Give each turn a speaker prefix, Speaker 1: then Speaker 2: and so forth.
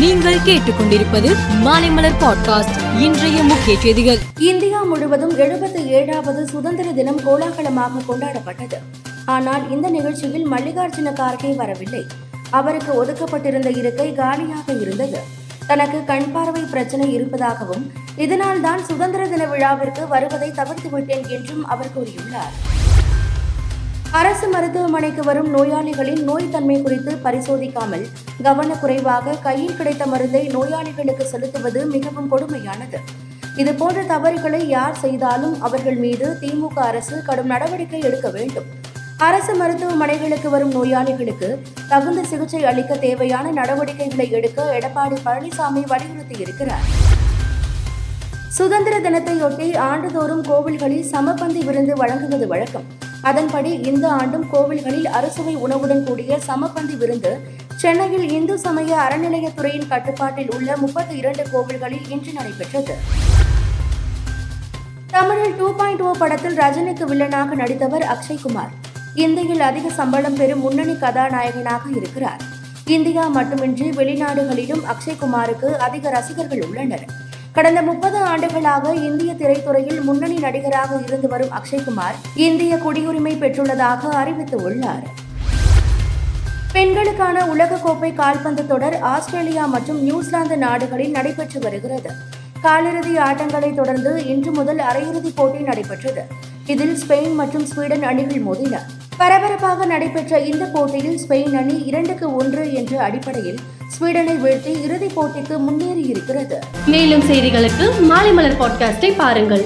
Speaker 1: நீங்கள் கேட்டுக்கொண்டிருப்பது மாலைமலர் பாட்காஸ்ட். இன்றைய முக்கிய செய்திகள்.
Speaker 2: இந்தியா முழுவதும் எழுபத்தி ஏழாவது சுதந்திர தினம் கோலாகலமாக கொண்டாடப்பட்டது. ஆனால் இந்த நிகழ்ச்சியில் மல்லிகார்ஜுன கார்கே வரவில்லை. அவருக்கு ஒதுக்கப்பட்டிருந்த இருக்கை காலியாக இருந்தது. தனக்கு கண் பார்வை பிரச்சனை இருப்பதாகவும் இதனால் தான் சுதந்திர தின விழாவிற்கு வருவதை தவிர்த்து விட்டேன் என்றும் அவர் கூறியுள்ளார். அரசு மருத்துவமனைக்கு வரும் நோயாளிகளின் நோய் தன்மை குறித்து பரிசோதிக்காமல் கவனக்குறைவாக கையில் கிடைத்த மருந்தை நோயாளிகளுக்கு செலுத்துவது மிகவும் கொடுமையானது. இதுபோன்ற தவறுகளை யார் செய்தாலும் அவர்கள் மீது திமுக அரசு கடும் நடவடிக்கை எடுக்க வேண்டும். அரசு மருத்துவமனைகளுக்கு வரும் நோயாளிகளுக்கு தகுந்த சிகிச்சை அளிக்க தேவையான நடவடிக்கைகளை எடுக்க எடப்பாடி பழனிசாமி வலியுறுத்தியிருக்கிறார். சுதந்திர தினத்தையொட்டி ஆண்டுதோறும் கோவில்களில் சமபந்தி விருந்து வழங்குவது வழக்கம். அதன்படி இந்த ஆண்டும் கோவில்களில் அறுசுவை உணவுடன் கூடிய சமபந்தி விருந்து சென்னையில் இந்து சமய அறநிலையத்துறையின் கட்டுப்பாட்டில் உள்ள முப்பத்தி இரண்டு கோவில்களில் இன்று நடைபெற்றது. தமிழில் டூ பாயிண்ட் ஓ படத்தில் ரஜினிக்கு வில்லனாக நடித்தவர் அக்ஷய்குமார் இந்தியில் அதிக சம்பளம் பெறும் முன்னணி கதாநாயகனாக இருக்கிறார். இந்தியா மட்டுமின்றி வெளிநாடுகளிலும் அக்ஷய்குமாருக்கு அதிக ரசிகர்கள் உள்ளனர். கடந்த முப்பது ஆண்டுகளாக இந்திய திரைத்துறையில் முன்னணி நடிகராக இருந்து வரும் அக்ஷய்குமார் இந்திய குடியுரிமை பெற்றுள்ளதாக அறிவித்துள்ளார். பெண்களுக்கான உலகக்கோப்பை கால்பந்து தொடர் ஆஸ்திரேலியா மற்றும் நியூசிலாந்து நாடுகளில் நடைபெற்று வருகிறது. காலிறுதி ஆட்டங்களை தொடர்ந்து இன்று முதல் அரையிறுதிப் போட்டி நடைபெற்றது. இதில் ஸ்பெயின் மற்றும் ஸ்வீடன் அணிகள் மோதின. பரபரப்பாக நடைபெற்ற இந்த போட்டியில் ஸ்பெயின் அணி இரண்டுக்கு ஒன்று என்ற அடிப்படையில் ஸ்வீடனை வீழ்த்தி இறுதிப் போட்டிக்கு முன்னேறியிருக்கிறது.
Speaker 3: மேலும் செய்திகளுக்கு மாலை மலர் பாட்காஸ்டை பாருங்கள்.